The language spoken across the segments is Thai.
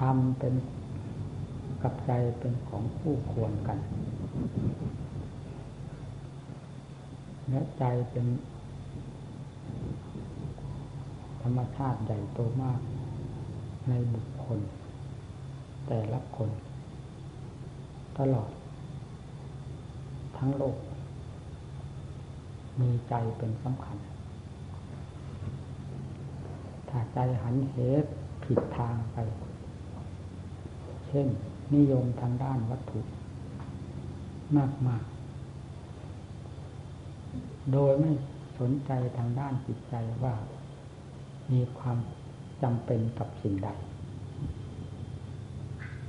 ธรรมเป็นกับใจเป็นของคู่ควรกันและใจเป็นธรรมชาติใหญ่โตมาก ในบุคคล แต่ละคน ตลอด ทั้งโลก มีใจเป็นสำคัญ ถ้าใจหันเหผิดทางไป เช่น นิยมทางด้านวัตถุ มากมากโดยไม่สนใจทางด้านจิตใจว่า มีความจำเป็นกับสิ่งใด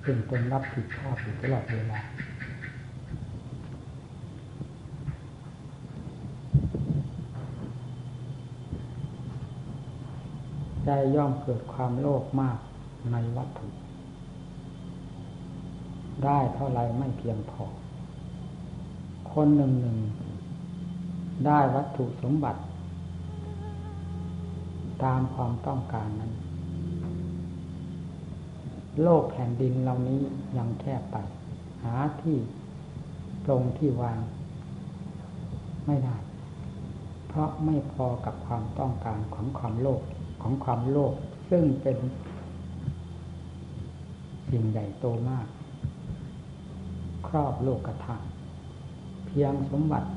ซึ่งตนรับผิดชอบอยู่ตลอดเวลาใจย่อมเกิดความโลภมากในวัตถุ ได้เท่าไรไม่เพียงพอ คนหนึ่งหนึ่งได้วัตถุสมบัติ ตามความต้องการนั้น โลกแผ่นดินเหล่านี้ยังแคบไป หาที่ตรงที่วาง ไม่ได้ เพราะไม่พอกับความต้องการของความโลภของความโลภซึ่งเป็นสิ่งใหญ่โตมาก รอบโลกกระทาเพียงสมบัติ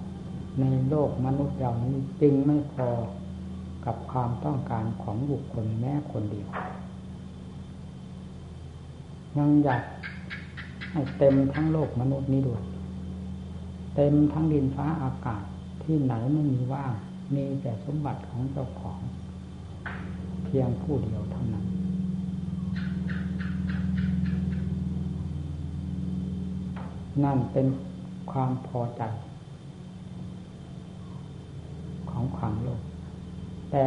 ในโลกมนุษย์เรานี้จึงไม่พอกับความต้องการของบุคคลแม้คนเดียว ยังอยากให้เต็มทั้งโลกมนุษย์นี้ด้วย เต็มทั้งดินฟ้าอากาศที่ไหนไม่มีว่างมีแต่สมบัติของเจ้าของ เพียงผู้เดียวเท่า นั่นเป็นความพอใจ ของความโลภแต่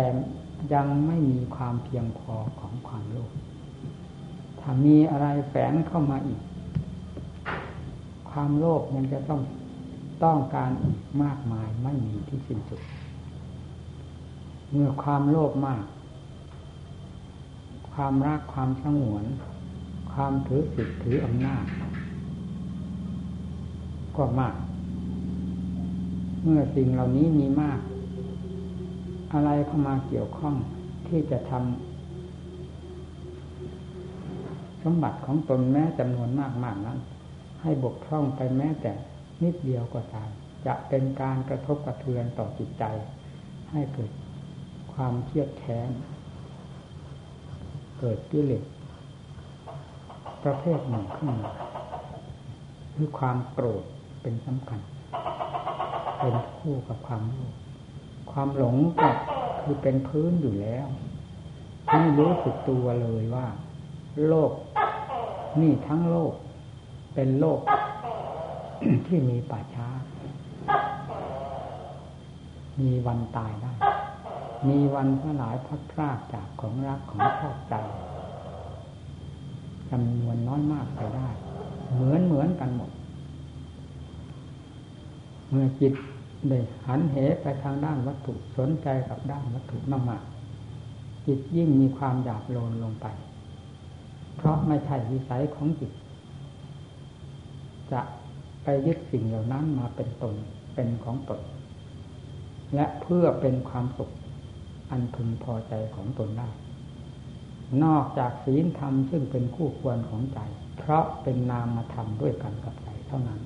ยังไม่มีความเพียงพอของความโลภถ้ามีอะไรแฝงเข้ามาอีก ความโลภมันจะต้องต้องการอีกมากมายไม่มีที่สิ้นสุด เมื่อความโลภมาก ความรักความสงวน ความถือสิทธิถืออำนาจ ก็มาก เมื่อสิ่งเหล่านี้มีมาก อะไรเข้ามาเกี่ยวข้องที่จะทำสมบัติของตนแม้จำนวนมากๆนั้น ให้บกพร่องไปแม้แต่นิดเดียวก็ตาม จะเป็นการกระทบกระเทือนต่อจิตใจ ให้เกิดความเครียดแค้นเกิดกิเลสประเภทหนึ่งขึ้นมาคือความโกรธ เป็นสำคัญ เป็นคู่กับความโลภความหลงก็คือเป็นพื้นอยู่แล้วไม่รู้สึกตัวเลยว่า โลก นี่ทั้งโลก เป็นโลก ที่มีป่าช้า มีวันตายได้ มีวันสลายพัดพรากจากของรักของชอบใจจำนวนน้อยมากไปได้ เหมือนเหมือนกันหมด เมื่อจิตได้หันเหไปทางด้านวัตถุสนใจกับด้านวัตถุมากๆจิตยิ่งมีความหยาบโลนลงไป เพราะไม่ใช่วิสัยของจิต จะไปยึดสิ่งเหล่านั้นมาเป็นตนเป็นของตนและเพื่อเป็นความสุขอันพึงพอใจของตนได้ นอกจากศีลธรรมซึ่งเป็นคู่ควรของใจ เพราะเป็นนามธรรมด้วยกันกับใจเท่านั้น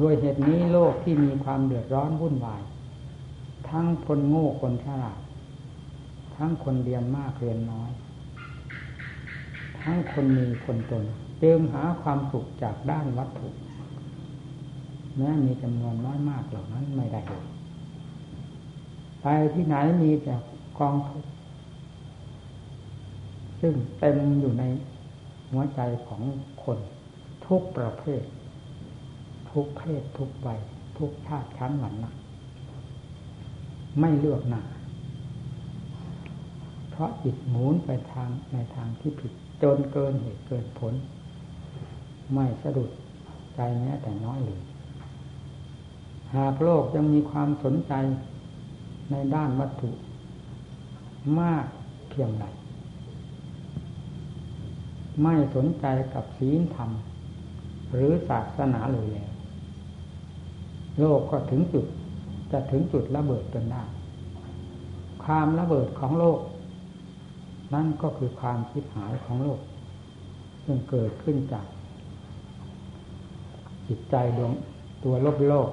ด้วยเหตุนี้โลกที่มีความเดือดร้อนวุ่นวาย ทั้งคนโง่คนฉลาด ทั้งคนเรียนมากเรียนน้อย ทั้งคนมีคนตนจึงหาความสุขจากด้านวัตถุแม้มีจำนวนน้อยมากเหล่านั้นไม่ได้เลยไปที่ไหนมีแต่กองทุกข์ซึ่งเต็มอยู่ในหัวใจของคนทุกประเภท ทุกเพศทุกวัยทุกชาติชั้นวันนะไม่เลือกหน้า เพราะจิตหมุนไปทางในทางที่ผิด จนเกินเหตุเกินผล ไม่สะดุดใจแม้แต่น้อยเลยหากโลกยังมีความสนใจในด้านวัตถุ มากเพียงไรไม่สนใจกับศีลธรรม หรือศาสนาเลยแล้ว โลกก็ถึงจุด จะถึงจุดระเบิดจนได้ความระเบิดของโลก นั่นก็คือความคิดหายของโลก ซึ่งเกิดขึ้นจาก จิตใจดวงตัวลบโลก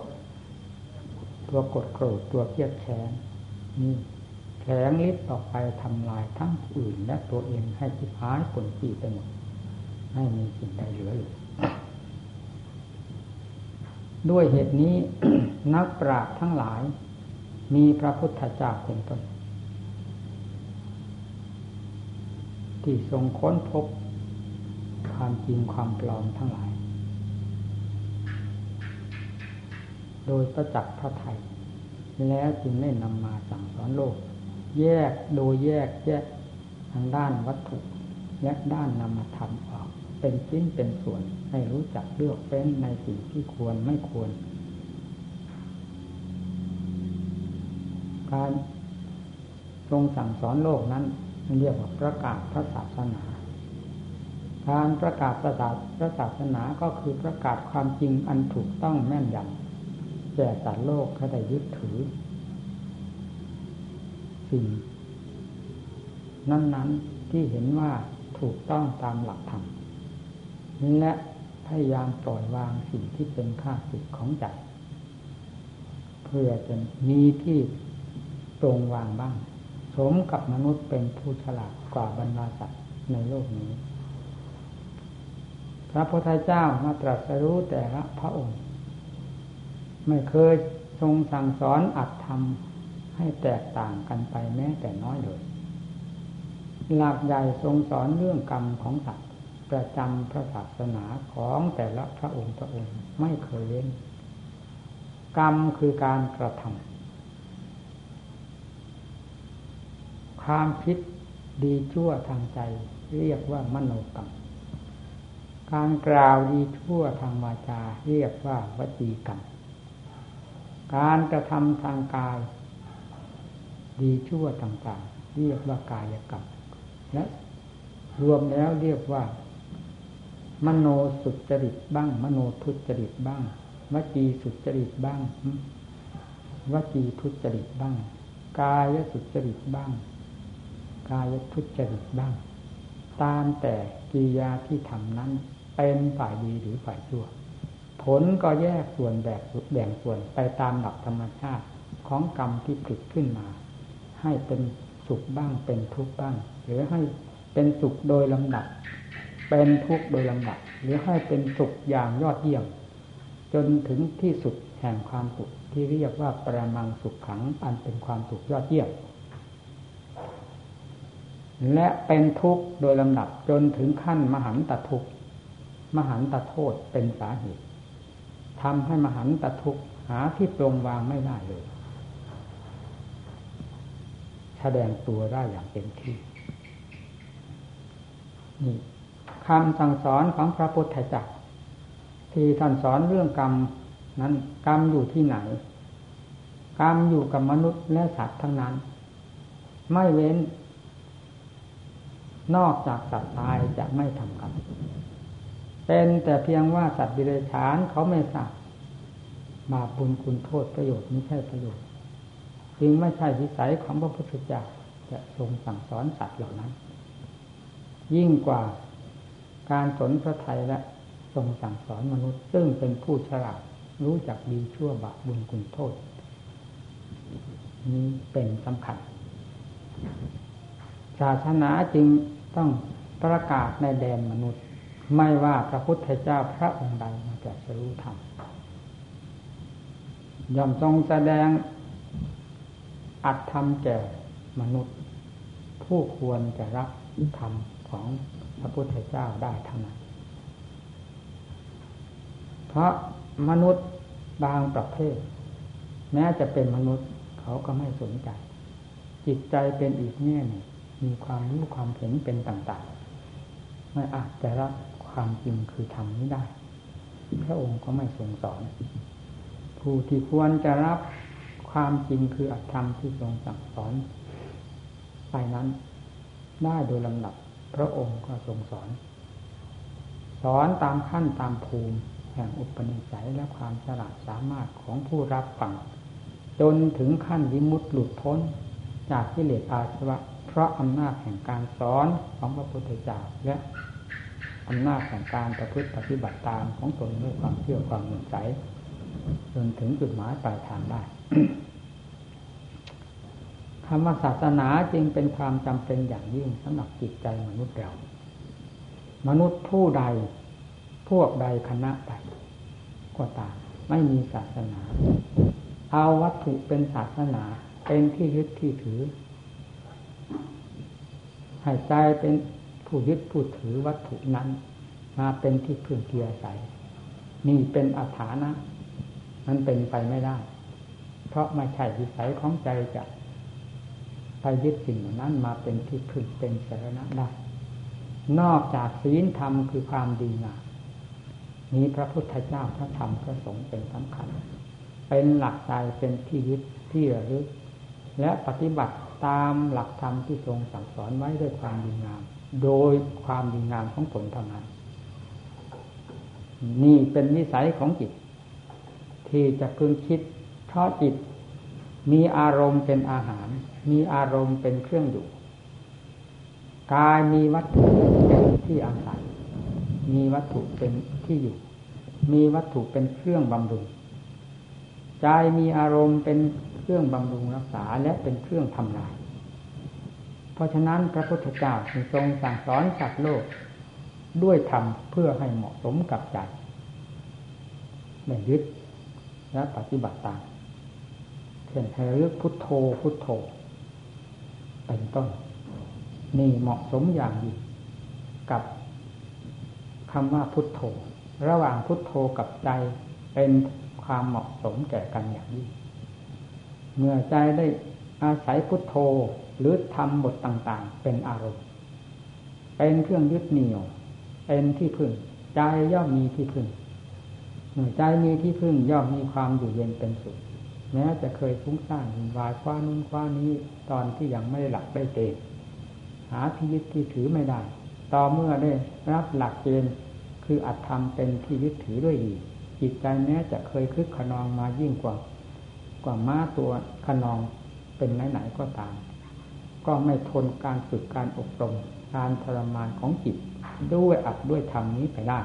ตัวกดโกรธตัวเครียดแค้นนี่แผลงลิ์ต่อไปทำลายทั้งอื่นและตัวเองให้ทิพายผลปีไปหมดไม่มีสิ่งใดเหลือเลย ด้วยเหตุนี้นักปราชญ์ทั้งหลาย มีพระพุทธเจ้าเป็นต้น ที่ทรงค้นพบความจริงความปลอมทั้งหลาย โดยประจักษ์พระไทย แล้วจึงได้นำมาสั่งสอนโลก แยกโดยแยกแยกทางด้านวัตถุ และด้านนามธรรมออก เป็นชิ้นเป็นส่วน ให้รู้จักเลือกเป็นในสิ่งที่ควรไม่ควร การทรงสั่งสอนโลกนั้นเรียกว่าประกาศพระศาสนา การประกาศประศาพระศาสนาก็คือประกาศความจริงอันถูกต้องแม่นยำแก่สัตว์โลกเขาได้ยึดถือ สิ่ง นั้นๆที่เห็นว่าถูกต้องตามหลักธรรม และพยายามปล่อยวางสิ่งที่เป็นข้าศึกของใจเพื่อจะมีที่ตรงวางบ้าง สมกับมนุษย์เป็นผู้ฉลาดกว่าบรรดาสัตว์ในโลกนี้ พระพุทธเจ้ามาตรัสรู้แต่ละพระองค์ ไม่เคยทรงสั่งสอนอัดทำให้แตกต่างกันไปแม้แต่น้อยเลย หลักใหญ่ทรงสอนเรื่องกรรมของสัตว์ ประจำพระศาสนาของแต่ละพระองค์พระองค์ไม่เคยเว้น กรรมคือการกระทำความคิดดีชั่วทางใจ เรียกว่ามโนกรรม การกล่าวดีชั่วทางวาจาเรียกว่าวจีกรรม การกระทำทางกาย ดีชั่วต่างๆ เรียกว่ากายกรรมและรวมแล้วเรียกว่า มโนสุจริตบ้าง มโนทุจริตบ้างวจีสุจริตบ้างวจีทุจริตบ้าง กายสุจริตบ้าง กายทุจริตบ้าง ตามแต่กิยาที่ทำนั้น เป็นฝ่ายดีหรือฝ่ายชั่ว ผลก็แยกส่วนแบ่งแบ่งส่วนไปตามหลักธรรมชาติของกรรมที่ผลิตขึ้นมา ให้เป็นสุขบ้างเป็นทุกข์บ้าง หรือให้เป็นสุขโดยลำดับ เป็นทุกข์โดยลำดับหรือให้เป็นสุขอย่างยอดเยี่ยม จนถึงที่สุดแห่งความสุขที่เรียกว่าประมังสุขขังอันเป็นความสุขยอดเยี่ยม และเป็นทุกข์โดยลำดับจนถึงขั้นมหันตทุกข์มหันตโทษเป็นสาเหตุทำให้มหันตทุกข์หาที่ตรงวางไม่ได้เลย แสดงตัวได้อย่างเต็มที่นี่ คำสั่งสอนของพระพุทธเจ้าที่ท่านสอนเรื่องกรรมนั้นกรรมอยู่ที่ไหน กรรมอยู่กับมนุษย์และสัตว์ทั้งนั้น ไม่เว้น นอกจากสัตว์ตายจะไม่ทำกรรมเป็นแต่เพียงว่าสัตว์ดิเรกชันเขาไม่ทราบบาปบุญคุณโทษประโยชน์ไม่ใช่ประโยชน์จึงไม่ใช่วิสัยของพระพุทธเจ้าจะทรงสั่งสอนสัตว์เหล่านั้น ยิ่งกว่า การสนพระไทยและทรงสั่งสอนมนุษย์ ซึ่งเป็นผู้ฉลาดรู้จักดีชั่วบาปบุญคุณโทษ นี้เป็นสำคัญ ศาสนาจึงต้องประกาศในแดนมนุษย์ ไม่ว่าพระพุทธเจ้าพระองค์ใดมาจะรู้ธรรมย่อมทรงแสดงอัตธรรมแก่มนุษย์ ผู้ควรจะรับธรรมของ พระพุทธเจ้าได้ทั้งนั้น เพราะมนุษย์บางประเภท แม้จะเป็นมนุษย์เขาก็ไม่สนใจ จิตใจเป็นอีกแง่หนึ่งมีความรู้ความเห็นเป็นต่างๆ ไม่อาจจะรับความจริงคือทำนี้ได้ พระองค์ก็ไม่ทรงสอน ผู้ที่ควรจะรับความจริงคืออัตธรรมที่ทรงสั่งสอนไปนั้นได้โดยลำดับ พระองค์ก็ทรงสอน สอนตามขั้นตามภูมิ แห่งอุปนิสัยและความฉลาดสามารถของผู้รับฟัง จนถึงขั้นวิมุตติหลุดพ้น จากกิเลสอาสวะ เพราะอำนาจแห่งการสอนของพระพุทธเจ้าและอำนาจแห่งการประพฤติปฏิบัติตามของตนด้วยความเชื่อความหนุนใจจนถึงจุดหมายปลายทางได้ คำว่าศาสนาจึงเป็นความจำเป็นอย่างยิ่งสำหรับจิตใจมนุษย์เรา มนุษย์ผู้ใด พวกใดคณะใดก็ตามไม่มีศาสนา เอาวัตถุเป็นศาสนา เป็นที่ยึดที่ถือให้ใจเป็นผู้ยึดผู้ถือวัตถุนั้น มาเป็นที่พึ่งเกียรใสนี่เป็นอัฐานะ มันเป็นไปไม่ได้ เพราะไม่ใช่วิสัยของใจจะ ไปยึดสิ่งนั้นมาเป็นที่พึ่งเป็นสาระได้นอกจากศีลธรรมคือความดีงามนี้พระพุทธเจ้าพระธรรมพระสงฆ์เป็นสำคัญ เป็นหลักใจเป็นที่ยึดที่ระลึก และปฏิบัติตามหลักธรรมที่ทรงสั่งสอนไว้ด้วยความดีงาม โดยความดีงามของตนเท่านั้น นี่เป็นนิสัยของจิต ที่จะพึงคิดเพราะจิต มีอารมณ์เป็นอาหาร มีอารมณ์เป็นเครื่องอยู่ กายมีวัตถุเป็นที่อาศัย มีวัตถุเป็นที่อยู่ มีวัตถุเป็นเครื่องบำรุง ใจมีอารมณ์เป็นเครื่องบำรุงรักษาและเป็นเครื่องทำลาย เพราะฉะนั้นพระพุทธเจ้าทรงสั่งสอนสัตว์โลก ด้วยธรรมเพื่อให้เหมาะสมกับใจไม่ยึดและปฏิบัติตาม เช่นให้เลือกพุทโธพุทโธ เป็นต้น นี่เหมาะสมอย่างยิ่งกับคำว่าพุทโธ ระหว่างพุทโธกับใจเป็นความเหมาะสมแก่กันอย่างยิ่งเมื่อใจได้อาศัยพุทโธหรือทำบทต่างๆ เป็นอารมณ์ เป็นเครื่องยึดเหนี่ยว เป็นที่พึ่ง ใจย่อมมีที่พึ่งเมื่อใจมีที่พึ่งย่อมมีความอยู่เย็นเป็นสุข แม้จะเคยฟุ้งซ่านวุ่นวายคว้านู้นคว้านี้ตอนที่ยังไม่หลักได้เตนหาที่ยึดที่ถือไม่ได้ ต่อเมื่อได้รับหลักเกณฑ์คืออัตธรรมเป็นที่ยึดถือด้วยดีจิตใจแม้จะเคยคึกขนองมายิ่งกว่ากว่าม้าตัวขนองเป็นไหนๆก็ตาม ก็ไม่ทนการฝึกการอบรมการทรมานของจิตด้วยอัดด้วยธรรมนี้ไปได้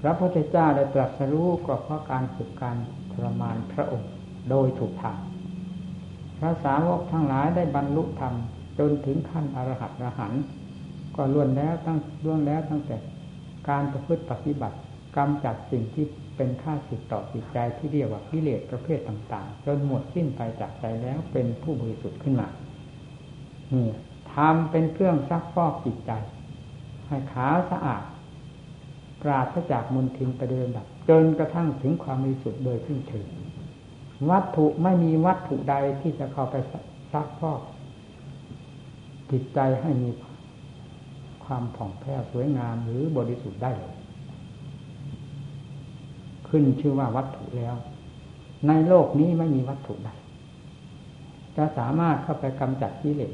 พระพุทธเจ้าได้ตรัสรู้ก็เพราะการฝึกการ รมานพระองค์ โดยถูกทาง พระสาวกทั้งหลายได้บรรลุธรรมจนถึงขั้นอรหัตอรหันก็ล้วนแล้วตั้งล้วนแล้วตั้งแต่การประพฤติปฏิบัติกำจัดสิ่งที่เป็นค่าสิทต่อจิตใจที่เรียกว่ากิเลสประเภทต่างๆ จนหมดสิ้นไปจากใจแล้วเป็นผู้บริสุทธิ์ขึ้นมานี่ทำเป็นเครื่องซักฟอกจิตใจ ให้ขาวสะอาดปราศจากมุนทินไปเดินดับ จนกระทั่งถึงความมีสุดโดยสิ้นเชิงวัตถุไม่มีวัตถุใดที่จะเข้าไปซักพอกจิตใจให้มีความผ่องแผ้วสวยงามหรือบริสุทธิ์ได้เลยขึ้นชื่อว่าวัตถุแล้ว ในโลกนี้ไม่มีวัตถุใดจะสามารถเข้าไปกำจัดกิเลส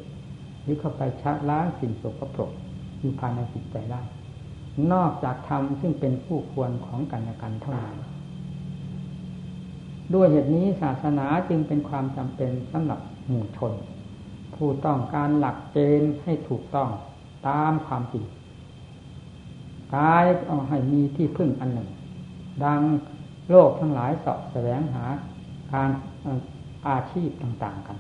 หรือเข้าไปชะล้างสิ่งสกปรกอยู่ภายในจิตใจได้ นอกจากธรรมซึ่งเป็นผู้ควรของกันและกันเท่านั้น ด้วยเหตุนี้ศาสนาจึงเป็นความจำเป็นสำหรับหมู่ชน ผู้ต้องการหลักเกณฑ์ให้ถูกต้องตามความจริงกายเอาให้มีที่พึ่งอันหนึ่ง ดังโลกทั้งหลายสอบแสวงหาการอาชีพต่างๆกัน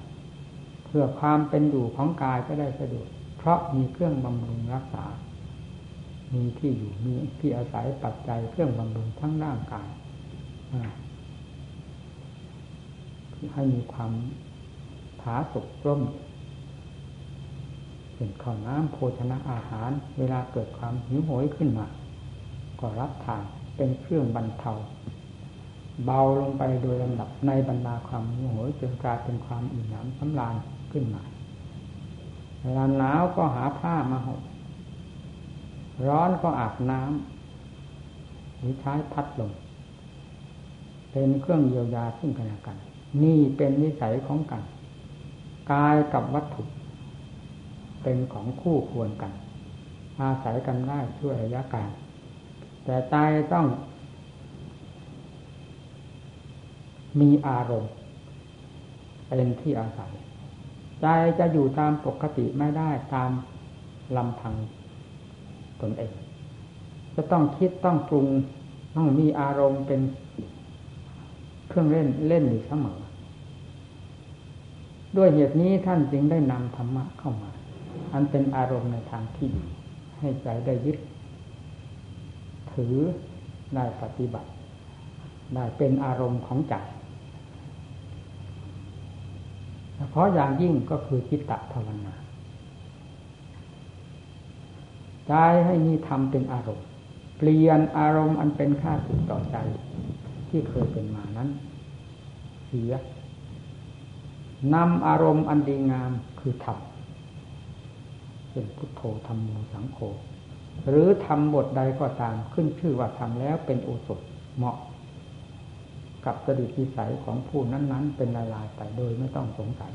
เพื่อความเป็นอยู่ของกายก็ได้สะดวกเพราะมีเครื่องบำรุงรักษา มีที่อยู่มีที่อาศัยปัจจัยเครื่องบำรุงทั้งร่างกายให้มีความผาสุกร่มเป็นข้าวน้ำโภชนะอาหาร เวลาเกิดความหิวโหยขึ้นมา ก็รับทานเป็นเครื่องบรรเทา เบาลงไปโดยลำดับในบรรดาความหิวโหยจนกลายเป็นความอิ่มหนำสำราญขึ้นมาเวลาหนาวก็หาผ้ามาห่ม ร้อนก็อาบน้ำหรือใช้พัดลมเป็นเครื่องเยียวยาซึ่งกันและกัน นี่เป็นนิสัยของกันกายกับวัตถุ เป็นของคู่ควรกัน อาศัยกันได้ช่วยระยะการแต่ใจต้องมีอารมณ์เป็นที่อาศัย ใจจะอยู่ตามปกติไม่ได้ตามลำพัง ตนเอง จะต้องคิดต้องปรุงต้องมีอารมณ์เป็นเครื่องเล่นเล่นอยู่เสมอ ด้วยเหตุนี้ท่านจึงได้นำธรรมะเข้ามา อันเป็นอารมณ์ในทางที่ดีให้ใจได้ยึด ถือได้ปฏิบัติ ได้เป็นอารมณ์ของใจเฉพาะอย่างยิ่งก็คือจิตตภาวนา ใจให้มีธรรมเป็นอารมณ์ เปลี่ยนอารมณ์อันเป็นค่าสุดต่อใจ ที่เคยเป็นมานั้น เสียนำอารมณ์อันดีงามคือธรรมเป็นพุทโธธรรมโมสังโฆหรือทำบทใดก็ตามขึ้นชื่อว่าทำแล้วเป็นโอสถเหมาะ กับจริตวิสัยของผู้นั้นๆ เป็นลายลายไปโดยไม่ต้องสงสัย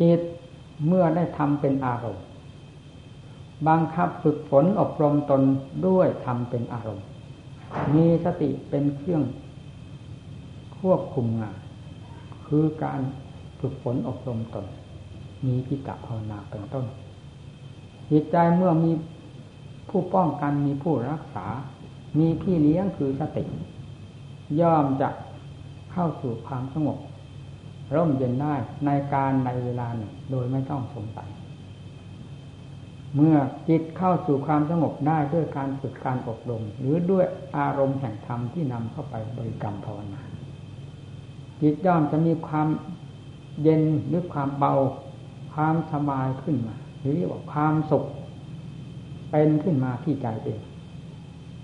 จิตเมื่อได้ทำเป็นอารมณ์ บังคับฝึกฝนอบรมตนด้วยทำเป็นอารมณ์ มีสติเป็นเครื่องควบคุมงาน คือการฝึกฝนอบรมตน มีกิจภาวนาเป็นต้น จิตใจเมื่อมีผู้ป้องกันมีผู้รักษา มีพี่เลี้ยงคือสติ ย่อมจะเข้าสู่ความสงบ ร่มเย็นได้ในการในเวลาหนึ่งโดยไม่ต้องสงสัย เมื่อจิตเข้าสู่ความสงบได้ด้วยการฝึกการอบรม หรือด้วยอารมณ์แห่งธรรมที่นำเข้าไปบริกรรมภาวนาจิตย่อมจะมีความเย็นหรือความเบา ความสบายขึ้นมา หรือเรียกว่าความสุขเป็นขึ้นมาที่ใจเอง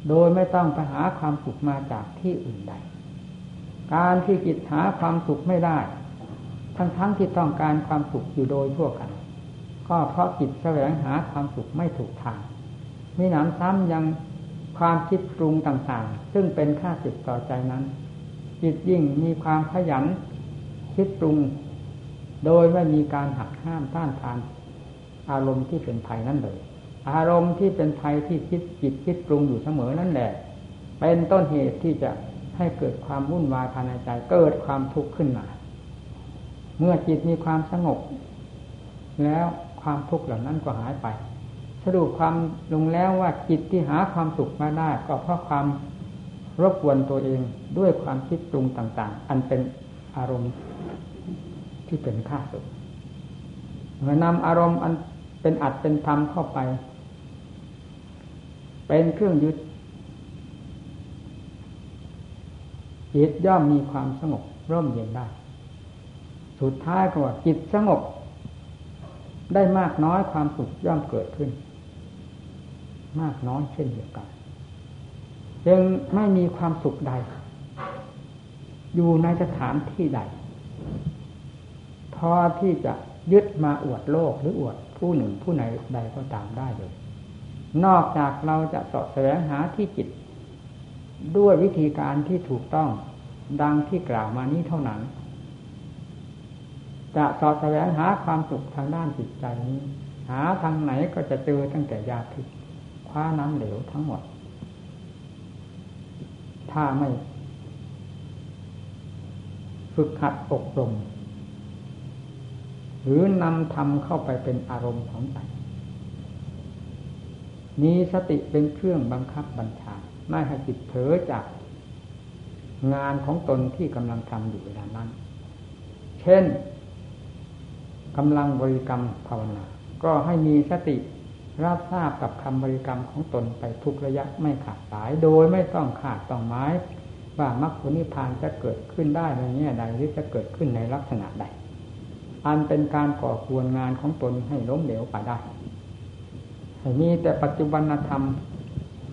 โดยไม่ต้องไปหาความสุขมาจากที่อื่นใด การที่จิตหาความสุขไม่ได้ ทั้งๆทที่ต้องการความสุขอยู่โดยทั่วกัน ก็เพราะจิตแสวงหาความสุขไม่ถูกทางมีหนำซ้ำยังความคิดปรุงต่างๆ ซึ่งเป็นค่าสิทต่อใจนั้น จิตยิ่งมีความขยันคิดปรุง โดยไม่มีการหักห้ามต้านทาน อารมณ์ที่เป็นภัยนั่นเลย อารมณ์ที่เป็นภัยที่คิดจิตคิดปรุงอยู่เสมอนั่นแหละ เป็นต้นเหตุที่จะให้เกิดความวุ่นวายภายในใจเกิดความทุกข์ขึ้นมา เมื่อจิตมีความสงบ แล้ว ความทุกข์เหล่านั้นก็หายไป สรุปความลงแล้วว่าจิตที่หาความสุขมาได้ ก็เพราะความรบกวนตัวเองด้วยความคิดปรุงต่าง ๆ อันเป็นอารมณ์ที่เป็นข้าศึกเมื่อนำอารมณ์อันเป็นอัดเป็นธรรมเข้าไป เป็นเครื่องยึดจิตย่อมมีความสงบร่มเย็นได้ สุดท้ายก็ว่าจิตสงบ ได้มากน้อยความสุขย่อมเกิดขึ้น มากน้อยเช่นเดียวกันจึงไม่มีความสุขใด อยู่ในสถานที่ใด พอที่จะยึดมาอวดโลกหรืออวดผู้หนึ่งผู้ไหนใดก็ตามได้เลย นอกจากเราจะสอบแสวงหาที่จิต ด้วยวิธีการที่ถูกต้องดังที่กล่าวมานี้เท่านั้น จะสอบแสวงหาความสุขทางด้านจิตใจนี้ หาทางไหนก็จะเจอตั้งแต่ยาพิษคว้าน้ำเหลวทั้งหมด ถ้าไม่ ฝึกหัดอบรมหรือนำธรรมเข้าไปเป็นอารมณ์ของใจมีสติเป็นเครื่องบังคับบัญชา ไม่ให้จิตเผลอจากงานของตนที่กำลังทำอยู่เวลานั้น เช่น กำลังบริกรรมภาวนา ก็ให้มีสติรับทราบกับคำบริกรรมของตนไปทุกระยะไม่ขาดสาย โดยไม่ต้องขาดต้องไม้ว่ามรรคผลนิพพานจะเกิดขึ้นได้ในแง่ใดหรือจะเกิดขึ้นในลักษณะใด อันเป็นการก่อควรงานของตนให้ล้มเหลวไปได้มีแต่ปัจจุบันธรรม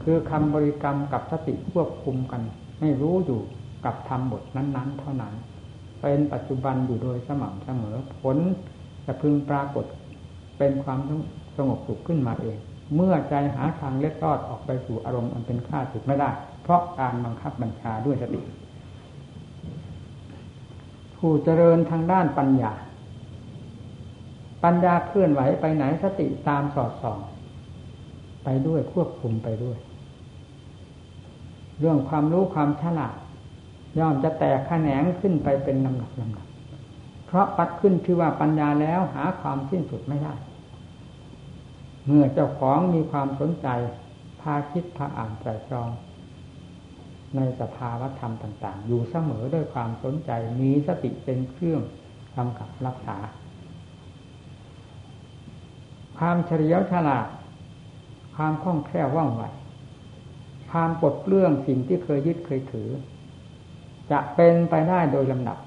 คือคำบริกรรมกับสติควบคุมกัน ให้รู้อยู่กับธรรมบทนั้น ๆ เท่านั้น เป็นปัจจุบันอยู่โดยสม่ำเสมอผล จะพึงปรากฏเป็นความสงบสุขขึ้นมาเอง เมื่อใจหาทางเล็ดรอดออกไปสู่อารมณ์อันเป็นข้าศึกไม่ได้ เพราะการบังคับบัญชาด้วยสติ ผู้เจริญทางด้านปัญญา ปัญญาเคลื่อนไหวไปไหนสติตามสอดส่อง ไปด้วยควบคุมไปด้วย เรื่องความรู้ความฉลาดย่อมจะแตกแขนงขึ้นไปเป็นลำดับลำดับ เพราะปัดขึ้นคือว่าปัญญาแล้วหาความสิ้นสุดไม่ได้ เมื่อเจ้าของมีความสนใจ พาคิดพาอ่านใจตรอง ในสภาวธรรมต่าง ๆ อยู่เสมอด้วยความสนใจมีสติเป็นเครื่องกำกับรักษา ความเฉลียวฉลาดความคล่องแคล่วว่องไวความปลดเปลื้องสิ่งที่เคยยึดเคยถือ จะเป็นไปได้โดยลำดับ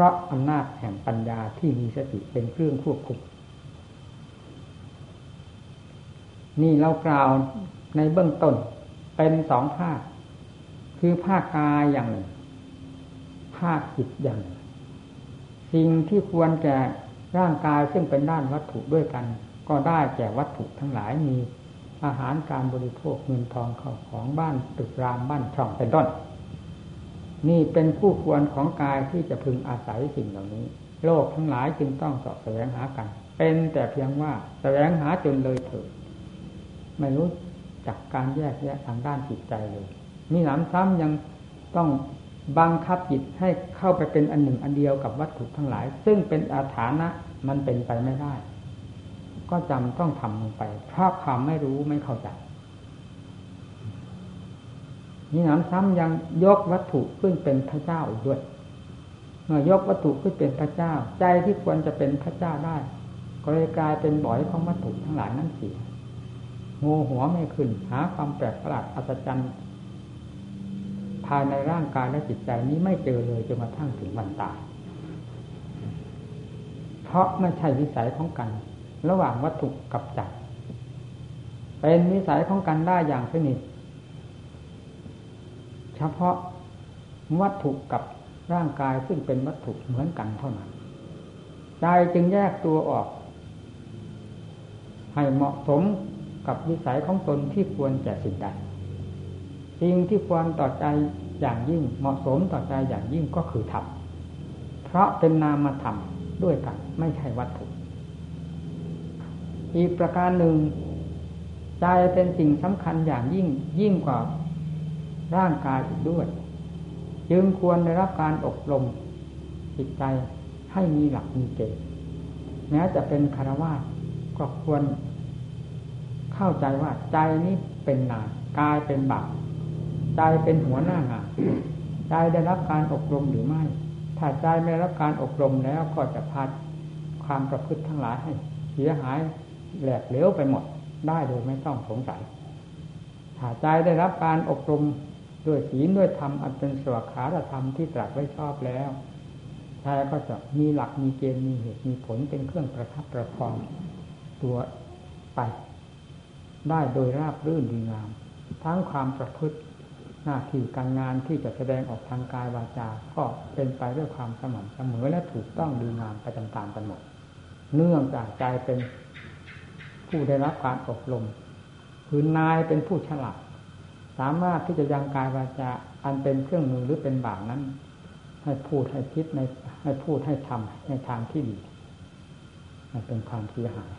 ราะอำนาจแห่งปัญญาที่มีสติเป็นเครื่องควบคุม นี่เรากล่าวในเบื้องต้นเป็นสองภาค คือภาคกายอย่างหนึ่ง ภาคจิตอย่างหนึ่ง สิ่งที่ควรแก่ร่างกายซึ่งเป็นด้านวัตถุด้วยกัน ก็ได้แก่วัตถุทั้งหลายมีอาหารการบริโภคเงินทองเข้าของบ้านตึกรามบ้านช่องเป็นต้น นี่เป็นผู้ควรของกายที่จะพึงอาศัยสิ่งเหล่านี้ โลกทั้งหลายจึงต้องสอบแสวงหากัน เป็นแต่เพียงว่าแสวงหาจนเลยเถิดไม่รู้จักการแยกแยะทางด้านจิตใจเลย มีหนำซ้ำยังต้องบังคับจิตให้เข้าไปเป็นอันหนึ่งอันเดียวกับวัตถุทั้งหลาย ซึ่งเป็นอาถานะมันเป็นไปไม่ได้ ก็จำต้องทำลงไปเพราะความไม่รู้ไม่เข้าใจ นี่น้ำซ้ำยังยกวัตถุขึ้นเป็นพระเจ้าอีกด้วยเมื่อยกวัตถุขึ้นเป็นพระเจ้า ใจที่ควรจะเป็นพระเจ้าได้ ก็เลยกลายเป็นบ่อยของวัตถุทั้งหลายนั่นเสียโงหัวไม่ขึ้น หาความแปลกประหลาดอัศจรรย์ภายในร่างกายและจิตใจนี้ไม่เจอเลยจนกระทั่งถึงวันตาย เพราะไม่ใช่วิสัยของกัน ระหว่างวัตถุกับใจเป็นวิสัยของกันได้อย่างสนิท เฉพาะวัตถุกับร่างกายซึ่งเป็นวัตถุเหมือนกันเท่านั้นใจจึงแยกตัวออก ให้เหมาะสมกับวิสัยของตนที่ควรแก่สิ่งใดสิ่งที่ควรต่อใจอย่างยิ่งเหมาะสมต่อใจอย่างยิ่งก็คือธรรมเพราะเป็นนามธรรมด้วยกันไม่ใช่วัตถุ อีกประการหนึ่ง ใจเป็นสิ่งสำคัญอย่างยิ่งยิ่งกว่า ร่างกายอีกด้วย จึงควรได้รับการอบรมจิตใจให้มีหลักมีเกณฑ์แม้จะเป็นคารวะก็ควร เข้าใจว่าใจนี้เป็นนายกายเป็นบาปใจเป็นหัวหน้างานใจได้รับการอบรมหรือไม่ ถ้าใจไม่ได้รับการอบรมแล้วก็จะพัดความประพฤติทั้งหลายให้เสียหายแหลกเหลวไปหมดได้โดยไม่ต้องสงสัยถ้าใจได้รับการอบรม ด้วยศีลด้วยธรรมอันเป็นสวขาธรรมที่ตรัสไว้ชอบแล้วใจก็จะมีหลักมีเกณฑ์มีเหตุมีผลเป็นเครื่องประทับประคองตัวไป ได้โดยราบรื่นดีงาม ทั้งความประพฤติหน้าที่การงานที่จะแสดงออกทางกายวาจาก็เป็นไปด้วยความสม่ำเสมอและถูกต้องดีงามไปตามๆกันหมด เนื่องจากใจเป็นผู้ได้รับการอบรมคือนายเป็นผู้ฉลาด สามารถที่จะยังกายวาจาอันเป็นเครื่องมือหรือเป็นบาปนั้น ให้พูดให้คิดในให้พูดให้ทำในทางที่ดีมันเป็นความเสียหาย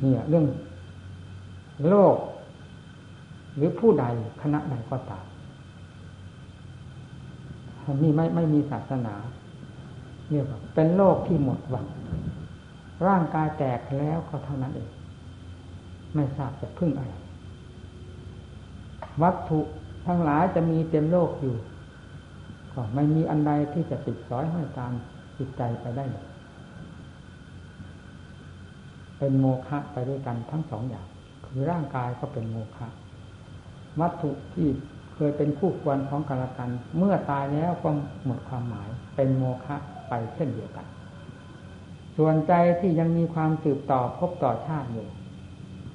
เนี่ยเรื่องโลก หรือผู้ใดคณะใดก็ตามนี่ไม่ไม่มีศาสนาเรียกว่าเป็นโลกที่หมดหวังร่างกายแตกแล้วก็เท่านั้นเอง ไม่ทราบจะพึ่งอะไร วัตถุทั้งหลายจะมีเต็มโลกอยู่ ก็ไม่มีอันใดที่จะติดสอยให้ตามจิตใจไปได้ เป็นโมฆะไปด้วยกันทั้งสองอย่าง คือร่างกายก็เป็นโมฆะวัตถุที่เคยเป็นคู่ควรของกันและกัน เมื่อตายแล้วก็หมดความหมาย เป็นโมฆะไปเช่นเดียวกัน ส่วนใจที่ยังมีความสืบต่อพบต่อชาติอยู่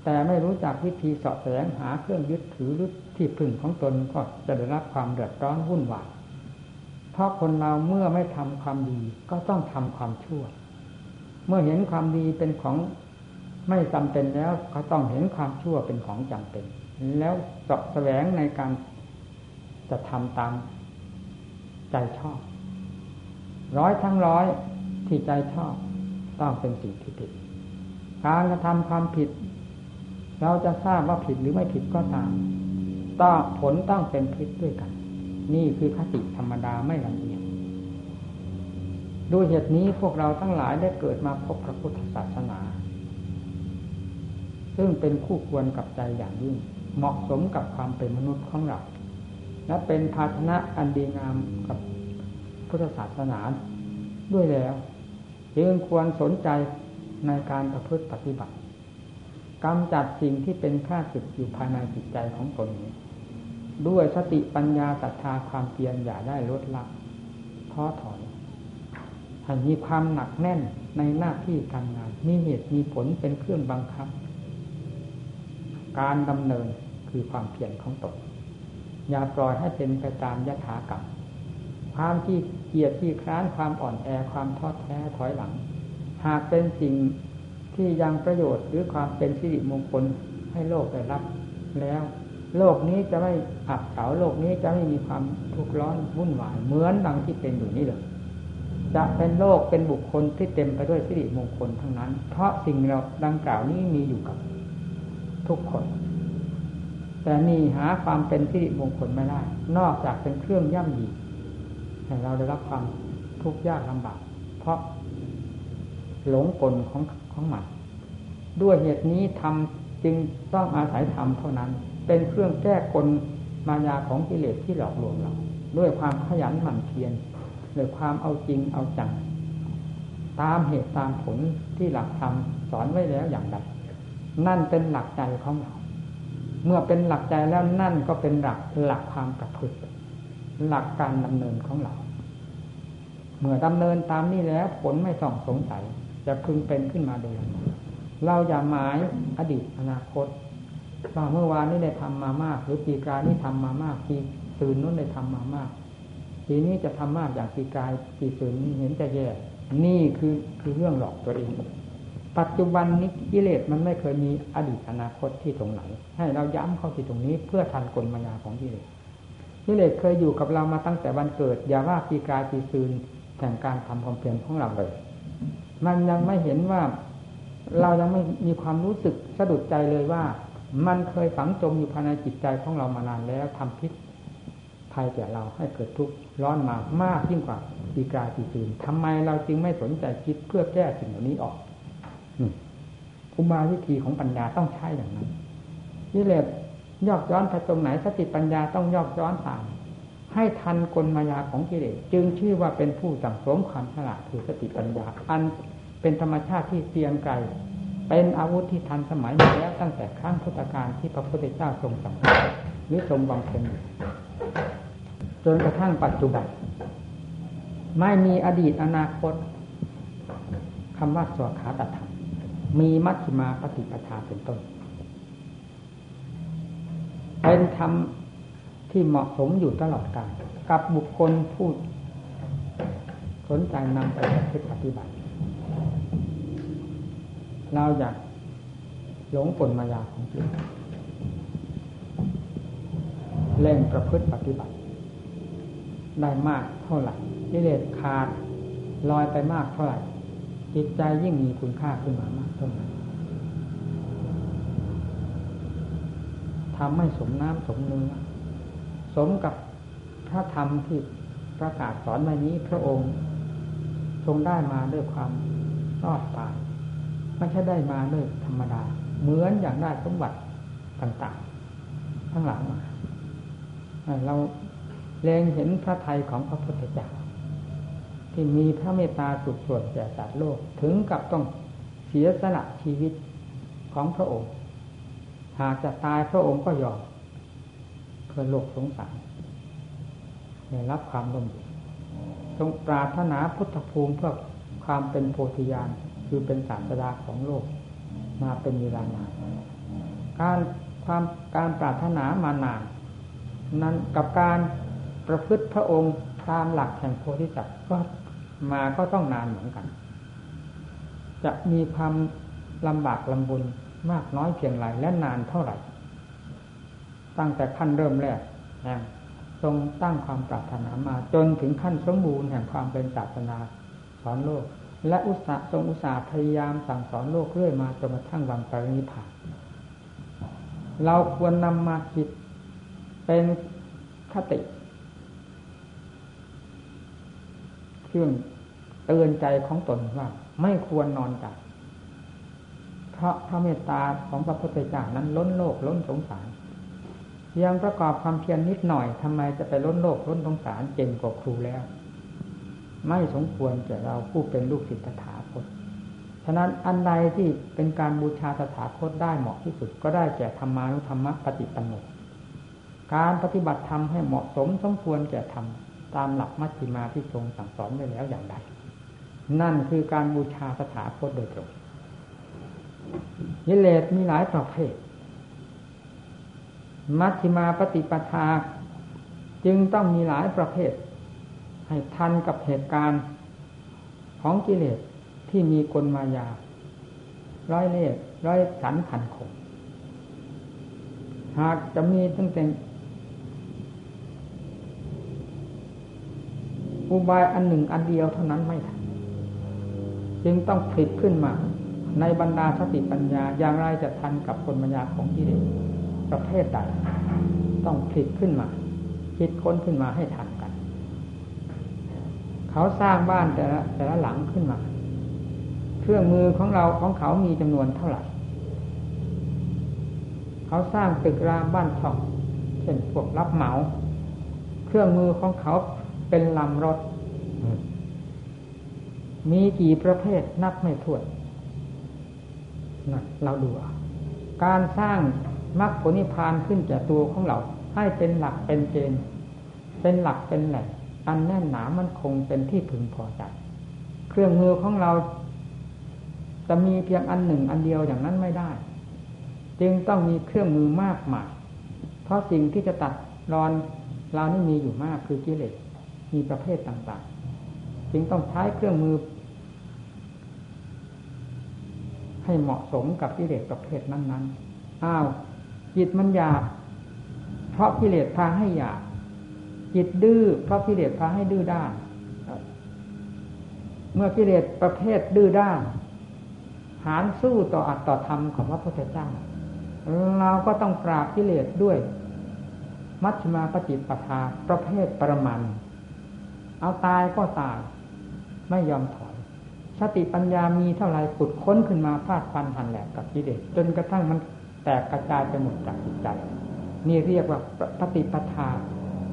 แต่ไม่รู้จักวิธีสอบแสวงหาเครื่องยึดถือหรือ ที่พึ่งของตนก็จะได้รับความเดือดร้อนวุ่นวายเพราะคนเราเมื่อไม่ทำความดีก็ต้องทำความชั่ว เมื่อเห็นความดีเป็นของไม่จำเป็นแล้วก็ต้องเห็นความชั่วเป็นของจำเป็น แล้วสอบแสวงในการจะทำตามใจชอบ ร้อยทั้งร้อยที่ใจชอบต้องเป็นสิ่งที่ผิด การกระทำความผิด เราจะทราบว่าผิดหรือไม่ผิดก็ตาม ต้องผลต้องเป็นพิษด้วยกัน นี่คือคติธรรมดาไม่ลำเอียงด้วยเหตุนี้พวกเราทั้งหลายได้เกิดมาพบพระพุทธศาสนา ซึ่งเป็นคู่ควรกับใจอย่างยิ่ง เหมาะสมกับความเป็นมนุษย์ของเรา และเป็นภาชนะอันดีงามกับพุทธศาสนาด้วยแล้วจึงควรสนใจในการประพฤติปฏิบัติกำจัดสิ่งที่เป็นข้าศึกอยู่ภายในจิตใจของตนนี้ ด้วยสติปัญญาศรัทธาความเพียรอย่าได้ลดละท้อถอยให้มีความหนักแน่นในหน้าที่การงาน มีเหตุมีผลเป็นเครื่องบังคับ การดำเนินคือความเพียรของตนอย่าปล่อยให้เป็นไปตามยถากรรมความที่เกียดที่คร้านความอ่อนแอความท้อแท้ถอยหลัง หากเป็นสิ่งที่ยังประโยชน์หรือความเป็นสิริมงคลให้โลกได้รับแล้ว โลกนี้จะไม่อับเฉาโลกนี้จะไม่มีความทุกข์ร้อนวุ่นวายเหมือนดังที่เป็นอยู่นี่เลยจะเป็นโลกเป็นบุคคลที่เต็มไปด้วยสิริมงคลทั้งนั้น เพราะสิ่งเราดังกล่าวนี้มีอยู่กับทุกคน แต่นี่หาความเป็นสิริมงคลไม่ได้ นอกจากเป็นเครื่องย่ำยีให้เราได้รับความทุกข์ยากลำบาก เพราะหลงกลของของมันด้วยเหตุนี้ทำจึงต้องอาศัยธรรมเท่านั้น เป็นเครื่องแก้กลมายาของกิเลสที่หลอกลวงเรา ด้วยความขยันหมั่นเพียรด้วยความเอาจริงเอาจัง ตามเหตุตามผลที่หลักธรรมสอนไว้แล้วอย่างใดนั่นเป็นหลักใจของเรา เมื่อเป็นหลักใจแล้วนั่นก็เป็นหลักหลักความประพฤติหลักการดำเนินของเรา เมื่อดำเนินตามนี้แล้วผลไม่ส่องสงสัย จะพึงเป็นขึ้นมาโดยเราอย่าหมายอดีตอนาคต ว่าเมื่อวานนี้ได้ทำมามาก หรือปีกานี้ทำมามากปีตื่นนู้นได้ทำมามากปีนี้จะทำมากอย่างปีกายปีตื่นเห็นจะแย่นี่คือคือเรื่องหลอกตัวเอง ปัจจุบันนี้กิเลสมันไม่เคยมีอดีตอนาคตที่ตรงไหน ให้เราย้ำเข้าที่ตรงนี้เพื่อทันกลมายาของกิเลสกิเลสเคยอยู่กับเรามาตั้งแต่วันเกิด อย่าว่าปีกายปีตื่นแห่งการทำความเพียรของเราเลย มันยังไม่เห็นว่าเรายังไม่มีความรู้สึกสะดุดใจเลยว่า มันเคยฝังจมอยู่ภายในจิตใจของเรามานานแล้วทำพิษภัยแก่เราให้เกิดทุกข์ร้อนมามากยิ่งกว่าปีกาปีตื่นทำไมเราจึงไม่สนใจคิดเพื่อแก้สิ่งเหล่านี้ออกอุมายวิธีของปัญญาต้องใช้อย่างนั้นนี่แหละยอกย้อนไปตรงไหนสติปัญญาต้องยอกย้อนตามให้ทันกลมายาของกิเลสจึงชื่อว่าเป็นผู้สั่งสมความฉลาดคือสติปัญญา อันเป็นธรรมชาติที่เพียงไกล เป็นอาวุธที่ทันสมัยมาแล้วตั้งแต่ครั้งพุทธกาลที่พระพุทธเจ้าทรงสั่งหรือทรงบำเพ็ญจนกระทั่งปัจจุบัน ไม่มีอดีตอนาคตคำว่าสวขาตธรรมมีมัชฌิมาปฏิปทาเป็นต้น เป็นธรรมที่เหมาะสมอยู่ตลอดกาลกับบุคคลผู้สนใจนำไปปฏิบัติ เราอยากหลงผลมายาของจิตเล่งประพฤติปฏิบัติ ได้มากเท่าไหร่กิเลสขาดลอยไปมากเท่าไหร่ จิตใจยิ่งมีคุณค่าขึ้นมามากเท่านั้นทำให้สมน้ำสมเนื้อสมกับพระธรรมที่ประกาศสอนมานี้พระองค์ ทรงได้มาด้วยความรอดตาย ไม่ใช่ได้มาด้วยธรรมดา เหมือนอย่างได้สมบัติต่างๆทั้งหลังมาเราเลงเห็นพระไทยของพระพุทธเจ้าที่มีพระเมตตาสุดส่วนแก่สัตว์โลกถึงกับต้องเสียสละชีวิตของพระองค์ หากจะตายพระองค์ก็ยอมเพื่อโลกสงสารได้รับความร่มเย็นทรงปรารถนาพุทธภูมิเพื่อความเป็นโพธิญาณ คือเป็นศาสดาของโลก มาเป็นเวลานานการความการปรารถนามานานนั้นกับการประพฤติพระองค์ตามหลักแห่งโพธิสัตว์ก็มาก็ต้องนานเหมือนกัน จะมีความลำบากลำบุญมากน้อยเพียงไรและนานเท่าไหร่ ตั้งแต่ขั้นเริ่มแรกแห่งทรงตั้งความปรารถนามาจนถึงขั้นสมบูรณ์แห่งความเป็นศาสนาสอนโลก และอุตสาห์ทรงอุตสาห์พยายามสั่งสอนโลกเรื่อยมาจนกระทั่งวันปรินิพพานเราควรนำมาคิดเป็นคติ เครื่องเตือนใจของตนว่า ไม่ควรนอนจับเพราะพระเมตตาของพระพุทธเจ้านั้นล้นโลกล้นสงสารยังประกอบความเพียรนนิดหน่อยทำไมจะไปล้นโลกล้นสงสารเก่งกว่าครูแล้ว ไม่สมควรแก่เราผู้เป็นลูกศิษย์ตถาคต ฉะนั้นอันใดที่เป็นการบูชาตถาคตได้เหมาะที่สุดก็ได้แก่ธรรมานุธรรมปฏิปันโนการปฏิบัติธรรมให้เหมาะสมสมควรแก่ธรรมตามหลักมัชฌิมาที่ทรงสั่งสอนไว้แล้วอย่างใดนั่นคือการบูชาตถาคตโดยตรงยิเลสมีหลายประเภท มัชฌิมาปฏิปทา จึงต้องมีหลายประเภท ให้ทันกับเหตุการณ์ของกิเลสที่มีกลมายา ร้อยเล่ร้อยสันพันคงหากจะมีตั้งแต่อุบายอันหนึ่งอันเดียวเท่านั้นไม่ทันจึงต้องผลิตขึ้นมา ในบรรดาสติปัญญาอย่างไรจะทันกับคนปัญญาของกิเลสประเภทใดต้องผลิตขึ้นมา คิดค้นขึ้นมาให้ทัน เขาสร้างบ้านแต่ละแต่ละหลังขึ้นมา เครื่องมือของเราของเขามีจำนวนเท่าไหร่ เขาสร้างตึกรามบ้านช่องเช่นพวกรับเหมา เครื่องมือของเขาเป็นลำรถ มีกี่ประเภทนับไม่ถ้วนนั่นเราดูการสร้างมรรคผลนิพพานขึ้นจากตัวของเรา ให้เป็นหลักเป็นเกณฑ์เป็นหลักเป็นแหล่ง อันแน่นหนามันคงเป็นที่พึงพอใจ เครื่องมือของเรา จะมีเพียงอันหนึ่งอันเดียวอย่างนั้นไม่ได้ จึงต้องมีเครื่องมือมากมาย เพราะสิ่งที่จะตัดรอนเรานี่มีอยู่มากคือกิเลส มีประเภทต่างๆ จึงต้องใช้เครื่องมือ ให้เหมาะสมกับกิเลสประเภทนั้นๆ อ้าวจิตมันหยาบเพราะกิเลสพาให้หยาบ จิตดื้อเพราะกิเลสพาให้ดื้อด้าน เมื่อกิเลสประเภทดื้อด้านหารสู้ต่ออัตต่อธรรมของพระพุทธเจ้า เราก็ต้องปราบกิเลสด้วย มัชฌิมาปฏิปทาประเภทประมาณเอาตายก็ตาย ไม่ยอมถอย สติปัญญามีเท่าไรขุดค้นขึ้นมาพาดพันหันแหลกกับกิเลสจนกระทั่งมันแตกกระจายไปหมดจากจิตใจ นี่เรียกว่าปฏิปทา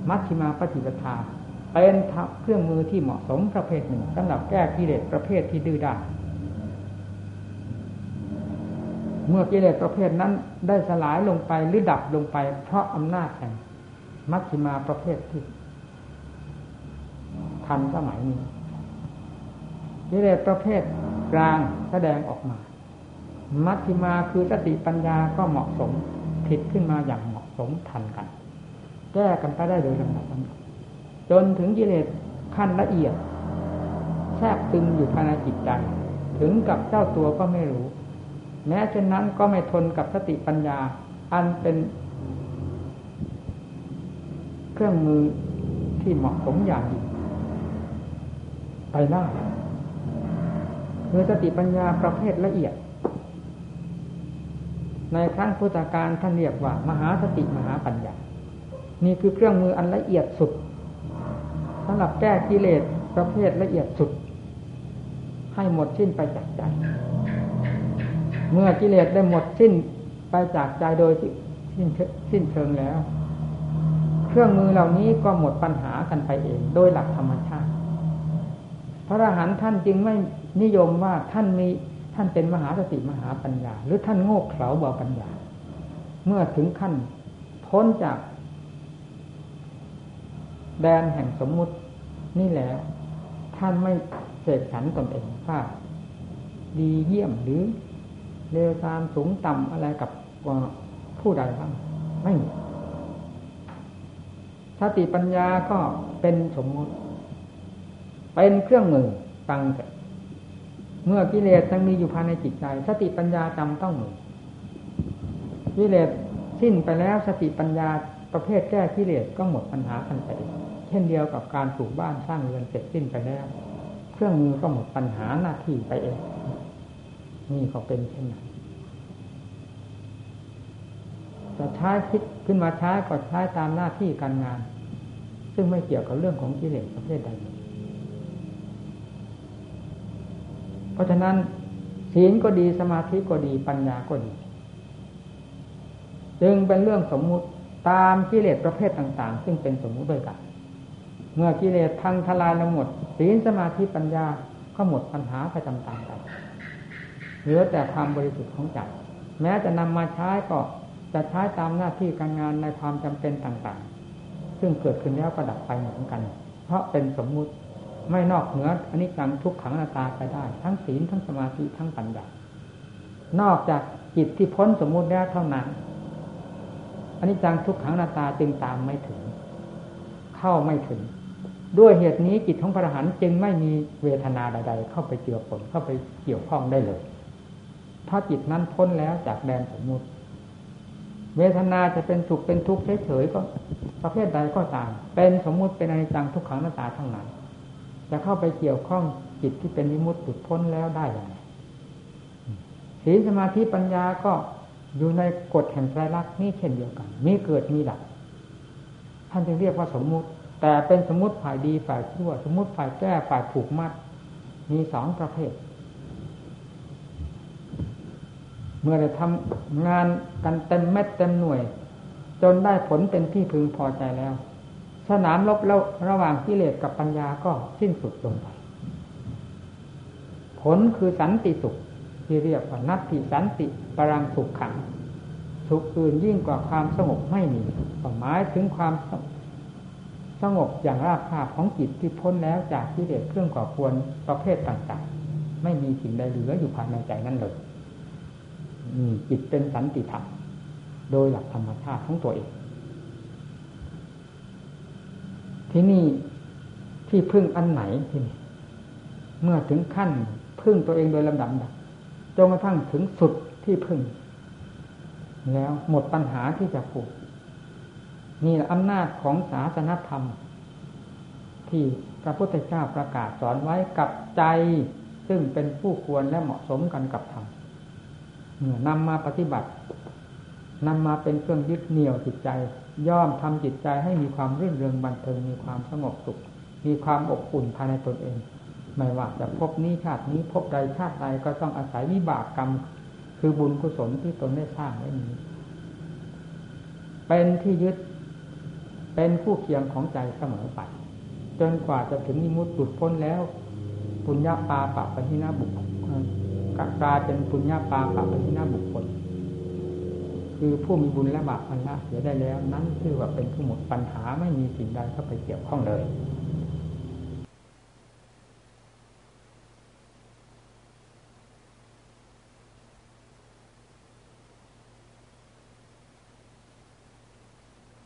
มัชฌิมาปฏิปทา เป็นเครื่องมือที่เหมาะสมประเภทหนึ่งสำหรับแก้กิเลสประเภทที่ดื้อด้านเมื่อกิเลสประเภทนั้นได้สลายลงไปหรือดับลงไป เพราะอำนาจแห่งมัชฌิมาประเภทที่ทันสมัยนี้กิเลสประเภทกลางแสดงออกมา มัชฌิมาคือสติปัญญาก็เหมาะสมผิดขึ้นมาอย่างเหมาะสมทันกัน แก้กันไปได้โดยลำดับจนถึงกิเลสขั้นละเอียด แทรกซึมอยู่ภายในจิตใจถึงกับเจ้าตัวก็ไม่รู้ แม้เช่นนั้นก็ไม่ทนกับสติปัญญา อันเป็น เครื่องมือที่เหมาะสมอย่างยิ่งไปได้คือสติปัญญาประเภทละเอียด ในครั้งพุทธการท่านเรียกว่า มหาสติมหาปัญญา นี่คือเครื่องมืออันละเอียดสุดสำหรับแก้กิเลสประเภทละเอียดสุด ให้หมดสิ้นไปจากใจ เมื่อกิเลสได้หมดสิ้นไปจากใจโดยสิ้นสิ้นเชิงแล้ว เครื่องมือเหล่านี้ก็หมดปัญหากันไปเองโดยหลักธรรมชาติ พระอรหันต์ท่านจึงไม่นิยมว่าท่านมีท่านเป็นมหาสติมหาปัญญา หรือท่านโง่เขลาเบาปัญญา เมื่อถึงขั้นพ้นจาก แดนแห่งสมมุตินี่แล้ว ท่านไม่เสกสรรตนเองว่าดีเยี่ยมหรือเลวตามสูงต่ำอะไรกับผู้ใดบ้างไม่สติปัญญาก็เป็นสมมุติ เป็นเครื่องมือฟังเถิดเมื่อกิเลสยังมีอยู่ภายในจิตใจ สติปัญญาจำต้องมีกิเลสสิ้นไปแล้วสติปัญญาประเภทแก้กิเลสก็หมดปัญหาทันที เช่นเดียวกับการปลูกบ้านสร้างเรือนเสร็จสิ้นไปแล้วเครื่องมือก็หมดปัญหาหน้าที่ไปเองนี่ก็เป็นเช่นนั้นสจะใช้คิดขึ้นมาใช้ก็ใช้ตามหน้าที่การงาน ซึ่งไม่เกี่ยวกับเรื่องของกิเลสประเภทใดเพราะฉะนั้นศีลก็ดีสมาธิก็ดีปัญญาก็ดี จึงเป็นเรื่องสมมุติตามกิเลสประเภทต่าง ๆ ซึ่งเป็นสมมุติด้วยกัน เมื่อกิเลสพังทลายล้วหมดศีลสมาธิปัญญาก็หมดปัญหาไปตามๆกันเหลือแต่ความบริสุทธิ์ของใจแม้จะนำมาใช้ก็จะใช้ตามหน้าที่การงานในความจำเป็นต่างๆ ซึ่งเกิดขึ้นแล้วก็ดับไปเหมือนกัน เพราะเป็นสมมุติไม่นอกเหนืออันนี้จังทุกขังนาตาไปได้ ทั้งศีลทั้งสมาธิทั้งปัญญานอกจากจิตที่พ้นสมมุติแล้วเท่านั้นอันนี้จังทุกขังนาตาจึงตามไม่ถึง เข้าไม่ถึง ด้วยเหตุนี้จิตของพระอรหันต์จึงไม่มีเวทนาใด ๆ เข้าไปเจือปนเข้าไปเกี่ยวข้องได้เลยถ้าจิตนั้นพ้นแล้วจากแดนสมมุติ เวทนาจะเป็นสุขเป็นทุกข์เฉยๆก็ประเภทใดก็ตาม เป็นสมมุติเป็นอนิจจังทุกขังหน้าตาทั้งนั้น จะเข้าไปเกี่ยวข้องจิตที่เป็นวิมุตติพ้นแล้วได้อย่างไรศีลสมาธิปัญญาก็อยู่ในกฎแห่งไตรลักษณ์นี่เช่นเดียวกัน มีเกิดมีดับท่านจึงเรียกว่าสมมุติ แต่เป็นสมมติฝ่ายดีฝ่ายชั่ว สมมติฝ่ายแก้ฝ่ายผูกมัด มีสองประเภท เมื่อได้ทำงานกันเต็มเม็ดเต็มหน่วย จนได้ผลเป็นที่พึงพอใจแล้ว สนามลบแล้วระหว่างกิเลสกับปัญญาก็สิ้นสุดลงไปผลคือสันติสุขที่เรียกว่านัตติสันติปรังสุขขังสุขอื่นยิ่งกว่าความสงบไม่มีหมายถึงความ สงบอย่างราบคาบของจิตที่พ้นแล้วจากกิเลสเครื่องก่อควรประเภทต่างๆ ไม่มีสิ่งใดเหลืออยู่ภายในใจนั่นเลยจิตเป็นสันติธรรมโดยหลักธรรมชาติของตัวเอง ที่นี่ที่พึ่งอันไหนที่นี่เมื่อถึงขั้นพึ่งตัวเองโดยลำดับจนกระทั่งถึงสุดที่พึ่ง แล้วหมดปัญหาที่จะผูก นี่แหละอำนาจของศาสนธรรม ที่พระพุทธเจ้าประกาศสอนไว้กับใจ ซึ่งเป็นผู้ควรและเหมาะสมกันกับธรรมเมื่อนำมาปฏิบัตินำมาเป็นเครื่องยึดเหนี่ยวจิตใจ ย่อมทำจิตใจให้มีความรื่นเริงบันเทิงมีความสงบสุข มีความอบอุ่นภายในตนเอง ไม่ว่าจะพบนี้ชาตินี้พบใดชาติใดก็ต้องอาศัยวิบากกรรม คือบุญกุศลที่ตนได้สร้างไว้นี้ เป็นที่ยึด เป็นผู้เคียงของใจเสมอไปจนกว่าจะถึงนิมุตติหลุดพ้นแล้ว ปุญญาปาปะปะทินาบุคกลายเป็นปุญญาปาปะปะทินาบุคคล คือผู้มีบุญและบาปมันละเสียได้แล้ว นั้นคือว่าเป็นผู้หมดปัญหาไม่มีสิ่งใดเข้าไปเกี่ยวข้องเลย